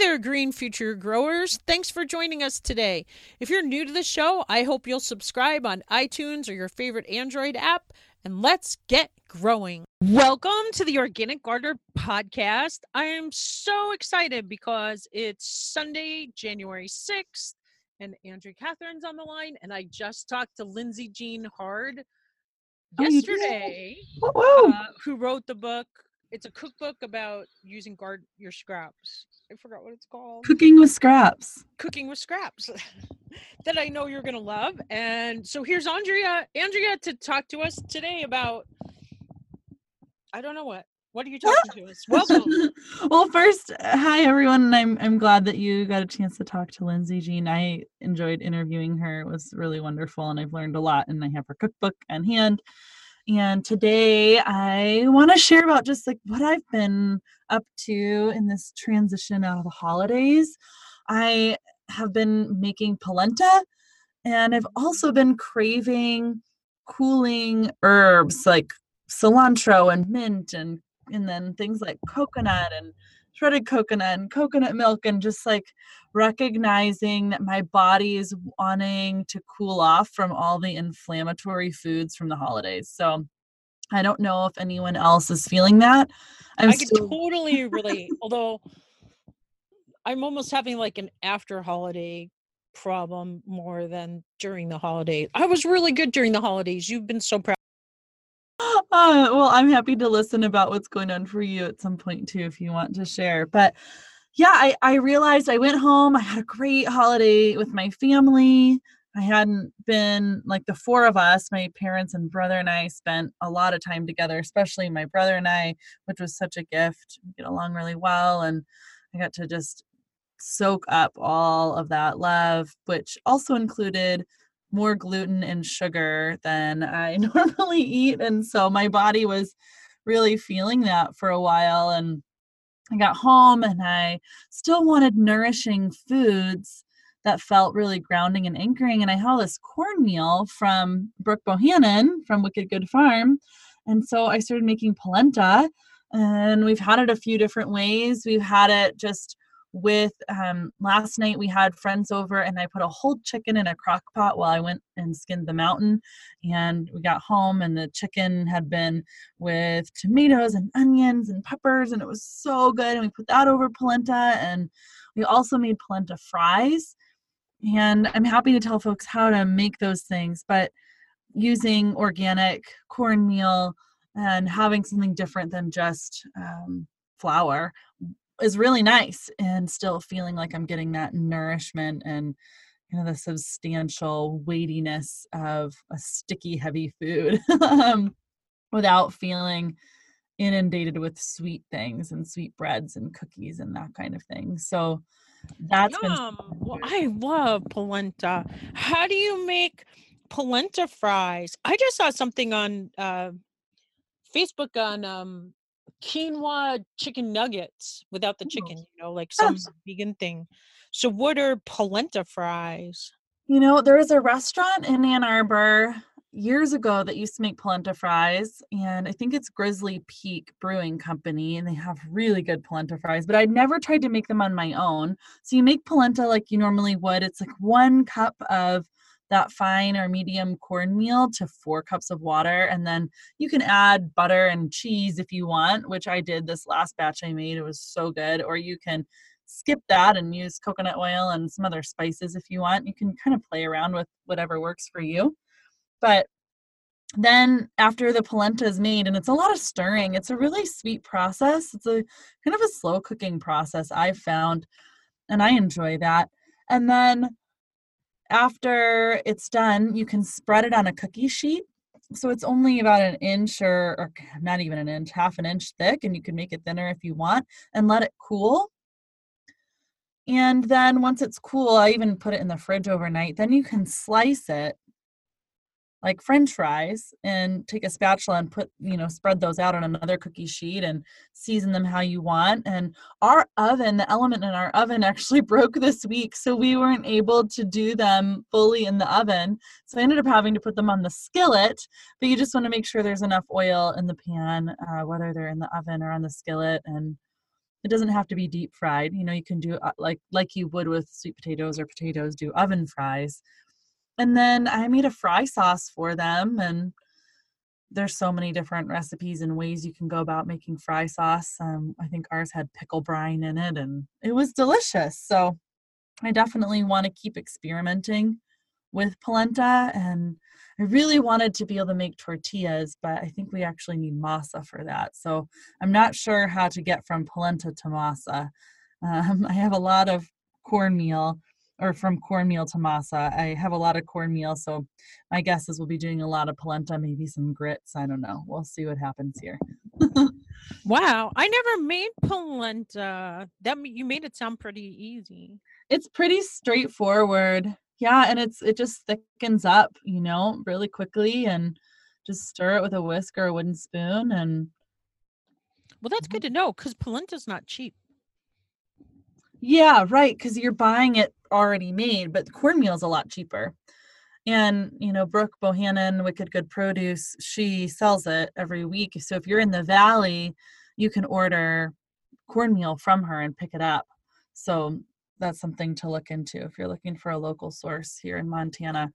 there, Green Future Growers. Thanks for joining us today. If you're new to the show, I hope you'll subscribe on iTunes or your favorite Android app, and let's get growing. Welcome to the Organic Gardener Podcast. I am so excited because it's Sunday, January 6th, and Andrea Catherine's on the line, and I just talked to Lindsay Jean Hard Oh, yesterday, Woo! uh, who wrote the book. It's a cookbook about using guard your scraps. I forgot what it's called. Cooking with scraps. Cooking with scraps that I know you're gonna love. And so here's Andrea, Andrea, to talk to us today about. I don't know what. What are you talking to us? Welcome. well, first, hi everyone, and I'm I'm glad that you got a chance to talk to Lindsay Jean. I enjoyed interviewing her; it was really wonderful, and I've learned a lot. And I have her cookbook on hand. And today, I want to share about just like what I've been up to in this transition out of the holidays. I have been making polenta, and I've also been craving cooling herbs like cilantro and mint and and then things like coconut and shredded coconut and coconut milk and just like recognizing that my body is wanting to cool off from all the inflammatory foods from the holidays. So I don't know if anyone else is feeling that. I'm I can still totally relate. Although I'm almost having like an after holiday problem more than during the holidays. I was really good during the holidays. You've been so proud. Uh, well, I'm happy to listen about what's going on for you at some point too, if you want to share. But yeah, I, I realized I went home. I had a great holiday with my family. I hadn't been like the four of us, my parents and brother and I spent a lot of time together, especially my brother and I, which was such a gift. We get along really well. And I got to just soak up all of that love, which also included more gluten and sugar than I normally eat. And so my body was really feeling that for a while. And I got home and I still wanted nourishing foods that felt really grounding and anchoring. And I had this cornmeal from Brooke Bohannon from Wicked Good Farm. And so I started making polenta. And we've had it a few different ways. We've had it just with um, last night we had friends over and I put a whole chicken in a crock pot while I went and skinned the mountain. And we got home and the chicken had been with tomatoes and onions and peppers and it was so good. And we put that over polenta and we also made polenta fries. And I'm happy to tell folks how to make those things, but using organic cornmeal and having something different than just um, flour is really nice and still feeling like I'm getting that nourishment and you know the substantial weightiness of a sticky heavy food um, without feeling inundated with sweet things and sweet breads and cookies and that kind of thing. So that's been Well, I love polenta. How do you make polenta fries? I just saw something on uh, Facebook on um, quinoa chicken nuggets without the Oh, chicken, you know, like some yes. vegan thing. So, what are polenta fries? You know, there was a restaurant in Ann Arbor years ago that used to make polenta fries, and I think it's Grizzly Peak Brewing Company, and they have really good polenta fries. But I'd never tried to make them on my own. So you make polenta like you normally would. It's like one cup of that fine or medium cornmeal to four cups of water, and then you can add butter and cheese if you want, which I did this last batch I made. It was so good. Or you can skip that and use coconut oil and some other spices if you want. You can kind of play around with whatever works for you. But then after the polenta is made, and it's a lot of stirring, it's a really sweet process. It's a kind of a slow cooking process I've found, and I enjoy that. And then after it's done, you can spread it on a cookie sheet. So it's only about an inch or, or not even an inch, half an inch thick, and you can make it thinner if you want and let it cool. And then once it's cool, I even put it in the fridge overnight. Then you can slice it like french fries and take a spatula and put, you know, spread those out on another cookie sheet and season them how you want. And our oven, the element in our oven actually broke this week. So we weren't able to do them fully in the oven. So I ended up having to put them on the skillet. But you just want to make sure there's enough oil in the pan, uh, whether they're in the oven or on the skillet. And it doesn't have to be deep fried you know you can do uh, like like you would with sweet potatoes or potatoes do oven fries and then i made a fry sauce for them and there's so many different recipes and ways you can go about making fry sauce um, i think ours had pickle brine in it and it was delicious so i definitely want to keep experimenting with polenta and I really wanted to be able to make tortillas, but I think we actually need masa for that. So I'm not sure how to get from polenta to masa. Um, I have a lot of cornmeal, or from cornmeal to masa. I have a lot of cornmeal, so my guess is we'll be doing a lot of polenta, maybe some grits. I don't know. We'll see what happens here. wow, I never made polenta. That you made it sound pretty easy. It's pretty straightforward yeah and it's it just thickens up you know really quickly and just stir it with a whisk or a wooden spoon and well that's mm-hmm. good to know because polenta's not cheap yeah right because you're buying it already made but cornmeal is a lot cheaper. And you know brooke bohannon wicked good produce she sells it every week. So if you're in the valley you can order cornmeal from her and pick it up. So that's something to look into if you're looking for a local source here in Montana.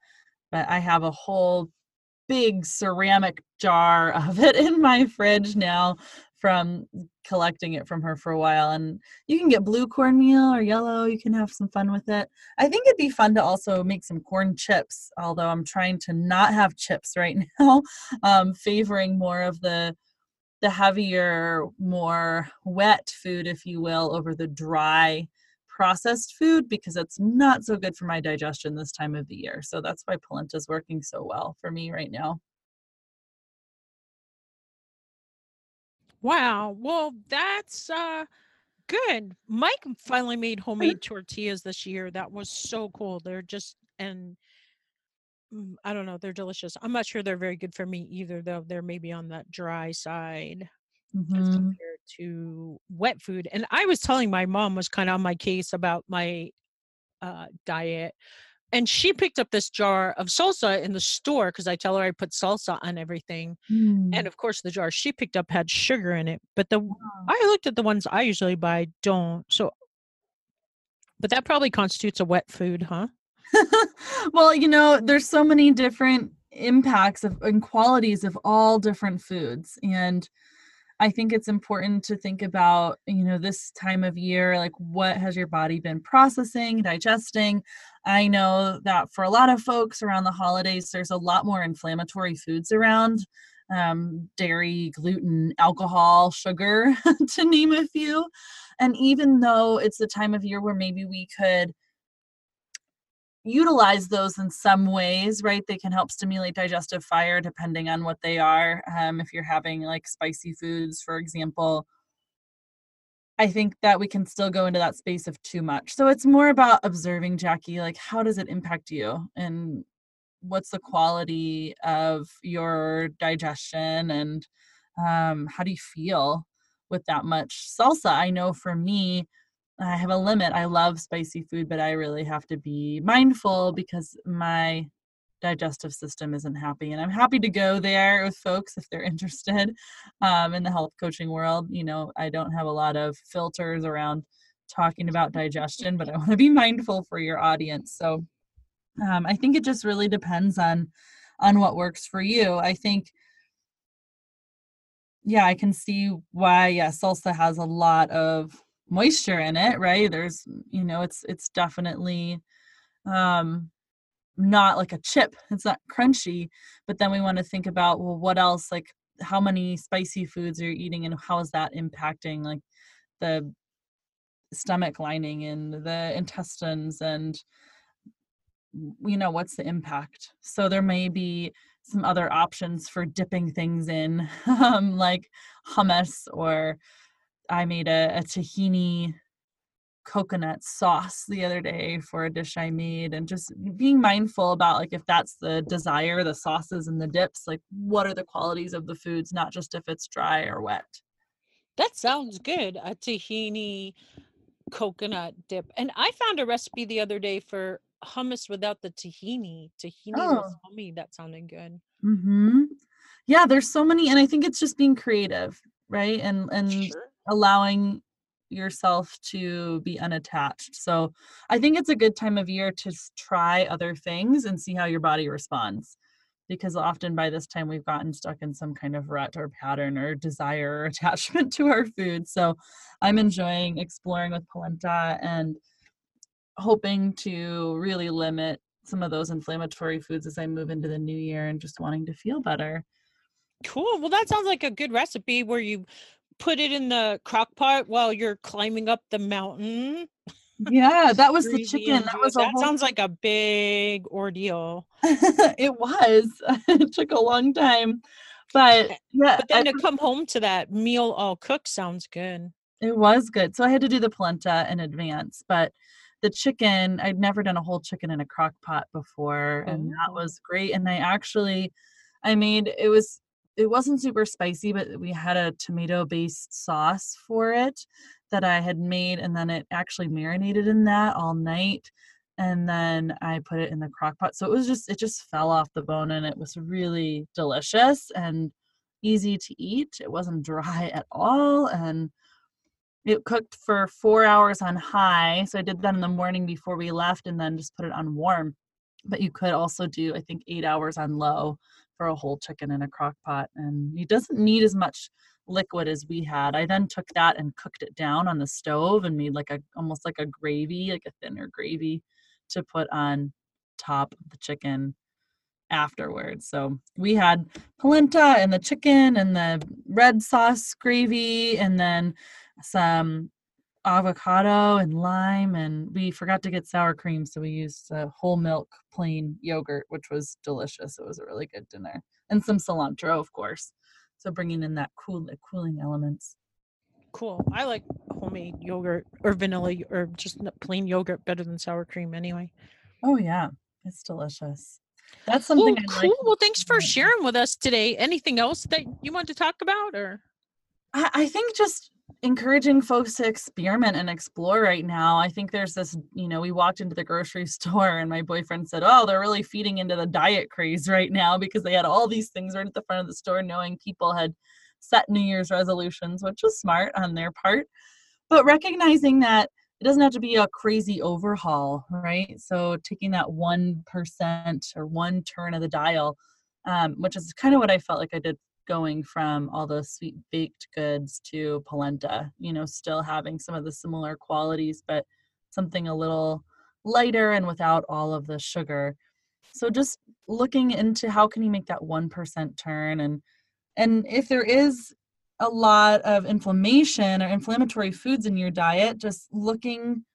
But I have a whole big ceramic jar of it in my fridge now from collecting it from her for a while and you can get blue cornmeal or yellow you can have some fun with it. I think it'd be fun to also make some corn chips although i'm trying to not have chips right now um, favoring more of the the heavier more wet food if you will over the dry processed food because it's not so good for my digestion this time of the year. So that's why polenta is working so well for me right now. Wow. Well, that's uh good. Mike finally made homemade tortillas this year. That was so cool. They're just and mm, I don't know, they're delicious. I'm not sure they're very good for me either though. They're maybe on that dry side mm-hmm. as compared to wet food. And I was telling my mom was kind of on my case about my uh, diet. And she picked up this jar of salsa in the store because I tell her I put salsa on everything. Mm. And of course, the jar she picked up had sugar in it. But the wow. I looked at the ones I usually buy don't. So, but that probably constitutes a wet food, huh? well, you know, there's so many different impacts of and qualities of all different foods. And I think it's important to think about, you know, this time of year, like what has your body been processing, digesting? I know that for a lot of folks around the holidays, there's a lot more inflammatory foods around um, dairy, gluten, alcohol, sugar, to name a few. And even though it's the time of year where maybe we could utilize those in some ways, right? They can help stimulate digestive fire depending on what they are. Um, if you're having like spicy foods, for example, I think that we can still go into that space of too much. So it's more about observing, Jackie, like how does it impact you and what's the quality of your digestion and um, how do you feel with that much salsa? I know for me, I have a limit. I love spicy food, but I really have to be mindful because my digestive system isn't happy. And I'm happy to go there with folks if they're interested um, in the health coaching world. You know, I don't have a lot of filters around talking about digestion, but I want to be mindful for your audience. So um, I think it just really depends on on what works for you. I think yeah, I can see why yeah, salsa has a lot of moisture in it right? There's you know it's it's definitely um not like a chip it's not crunchy but then we want to think about well what else like how many spicy foods are you eating and how is that impacting like the stomach lining and the intestines and you know what's the impact? So there may be some other options for dipping things in um, like hummus or I made a, a tahini coconut sauce the other day for a dish I made and just being mindful about like if that's the desire, the sauces and the dips, like what are the qualities of the foods, not just if it's dry or wet. That sounds good. A tahini coconut dip. And I found a recipe the other day for hummus without the tahini. Tahini oh. hummy. That sounded good. Mm-hmm. Yeah, there's so many, and I think it's just being creative, right? And and sure allowing yourself to be unattached. So I think it's a good time of year to try other things and see how your body responds. Because often by this time we've gotten stuck in some kind of rut or pattern or desire or attachment to our food. So I'm enjoying exploring with polenta and hoping to really limit some of those inflammatory foods as I move into the new year and just wanting to feel better. Cool. Well, that sounds like a good recipe where you put it in the crock pot while you're climbing up the mountain. Yeah, that was the chicken. That was that whole... sounds like a big ordeal. it was. it took a long time. But eh, yeah. But then I, to come home to that meal all cooked sounds good. It was good. So I had to do the polenta in advance, but the chicken, I'd never done a whole chicken in a crock pot before, and that oh. was great. And I actually I made it was it wasn't super spicy, but we had a tomato based sauce for it that I had made, and then it actually marinated in that all night. And then I put it in the crock pot. So it was just, it just fell off the bone and it was really delicious and easy to eat. It wasn't dry at all. And it cooked for four hours on high. So I did that in the morning before we left and then just put it on warm. But you could also do, I think, eight hours on low for a whole chicken in a crock pot and he doesn't need as much liquid as we had. I then took that and cooked it down on the stove and made like a almost like a gravy like a thinner gravy to put on top of the chicken afterwards. So we had polenta and the chicken and the red sauce gravy and then some avocado and lime and we forgot to get sour cream so we used uh, whole milk plain yogurt which was delicious. It was a really good dinner. And some cilantro of course. So bringing in that cool cooling elements. Cool. I like homemade yogurt or vanilla or just plain yogurt better than sour cream anyway. Oh yeah. It's delicious. That's something cool. Like. well thanks for sharing with us today. Anything else that you want to talk about or? I, I think just encouraging folks to experiment and explore right now. I think there's this, you know, we walked into the grocery store and my boyfriend said, Oh, they're really feeding into the diet craze right now because they had all these things right at the front of the store, knowing people had set New Year's resolutions, which was smart on their part. But recognizing that it doesn't have to be a crazy overhaul, right? So taking that 1% or one turn of the dial, um, which is kind of what I felt like I did going from all those sweet baked goods to polenta, you know, still having some of the similar qualities, but something a little lighter and without all of the sugar. So just looking into how can you make that 1% turn and and if there is a lot of inflammation or inflammatory foods in your diet, just looking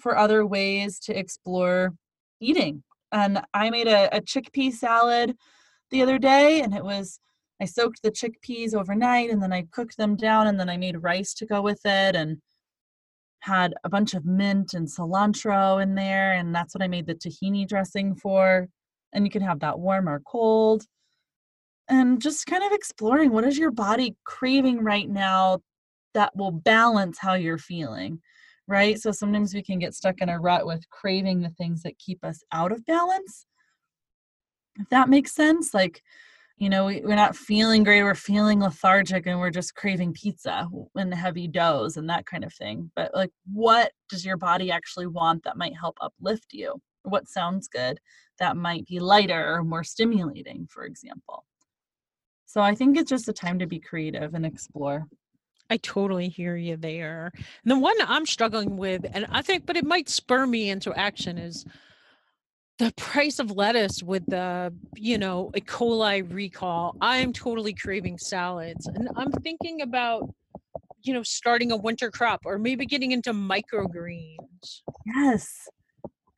for other ways to explore eating. And I made a, a chickpea salad the other day and it was I soaked the chickpeas overnight and then I cooked them down and then I made rice to go with it and had a bunch of mint and cilantro in there and that's what I made the tahini dressing for. And you can have that warm or cold. And just kind of exploring what is your body craving right now that will balance how you're feeling, right? So sometimes we can get stuck in a rut with craving the things that keep us out of balance. If that makes sense, like you know we, are not feeling great we're feeling lethargic and we're just craving pizza and heavy doughs and that kind of thing but like what does your body actually want that might help uplift you? What sounds good that might be lighter or more stimulating for example? So i think it's just a time to be creative and explore. I totally hear you there. And the one I'm struggling with, and I think, but it might spur me into action, is the price of lettuce with the you know E. coli recall i'm totally craving salads and i'm thinking about you know starting a winter crop or maybe getting into microgreens yes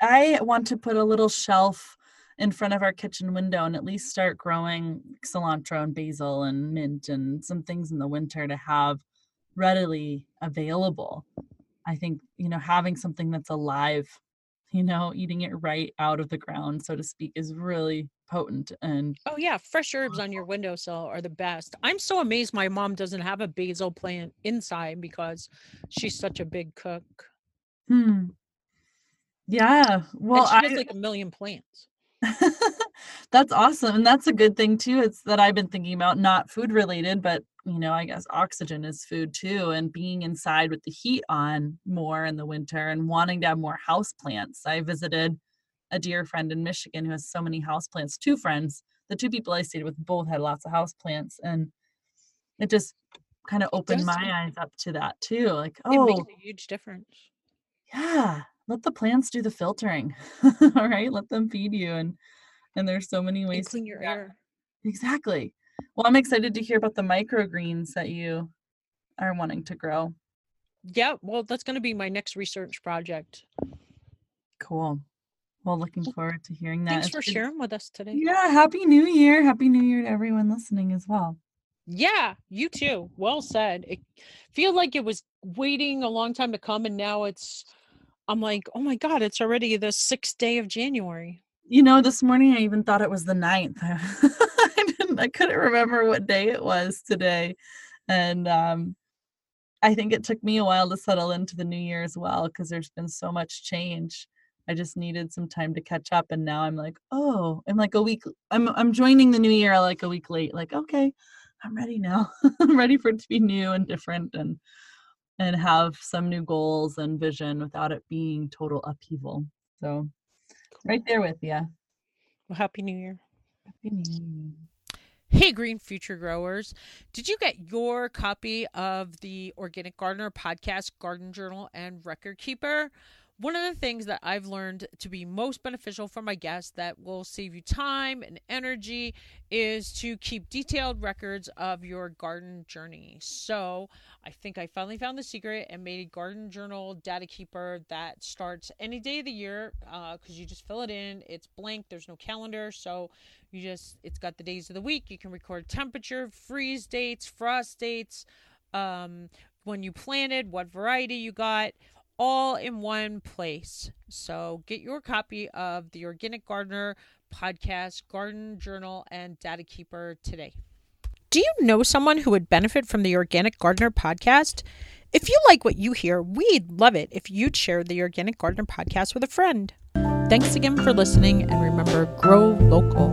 i want to put a little shelf in front of our kitchen window and at least start growing cilantro and basil and mint and some things in the winter to have readily available i think you know having something that's alive you know, eating it right out of the ground, so to speak, is really potent and oh yeah fresh herbs on your windowsill are the best i'm so amazed my mom doesn't have a basil plant inside because she's such a big cook hmm yeah well and she has I, like a million plants that's awesome. And that's a good thing too. It's that I've been thinking about not food related, but you know, I guess oxygen is food too. And being inside with the heat on more in the winter and wanting to have more house plants. I visited a dear friend in Michigan who has so many house plants, two friends. The two people I stayed with both had lots of house plants. And it just kind of opened my eyes up to that too. Like, oh, it makes oh a huge difference. Yeah, let the plants do the filtering. All right, let them feed you, and and there's so many ways and clean your air. Exactly. Well, I'm excited to hear about the microgreens that you are wanting to grow. Yeah, well, that's going to be my next research project. Cool. Well, looking forward to hearing that. Thanks for sharing with us today. Yeah, happy new year. Happy new year to everyone listening as well. Yeah, you too. Well said. It feel like it was waiting a long time to come and now it's I'm like, "Oh my god, it's already the 6th day of January." You know, this morning I even thought it was the 9th. I couldn't remember what day it was today. And um I think it took me a while to settle into the new year as well because there's been so much change. I just needed some time to catch up and now I'm like, "Oh, I'm like a week I'm I'm joining the new year like a week late. Like, okay, I'm ready now. I'm ready for it to be new and different and and have some new goals and vision without it being total upheaval. So right there with you. Well, happy new year. Happy new year. Hey, Green Future Growers. Did you get your copy of the Organic Gardener podcast, Garden Journal, and Record Keeper? One of the things that I've learned to be most beneficial for my guests that will save you time and energy is to keep detailed records of your garden journey. So I think I finally found the secret and made a garden journal data keeper that starts any day of the year because uh, you just fill it in. It's blank, there's no calendar. So you just, it's got the days of the week. You can record temperature, freeze dates, frost dates, um, when you planted, what variety you got all in one place. So get your copy of the Organic Gardener podcast, Garden Journal, and Data Keeper today. Do you know someone who would benefit from the Organic Gardener podcast? If you like what you hear, we'd love it if you'd share the Organic Gardener podcast with a friend. Thanks again for listening, and remember grow local.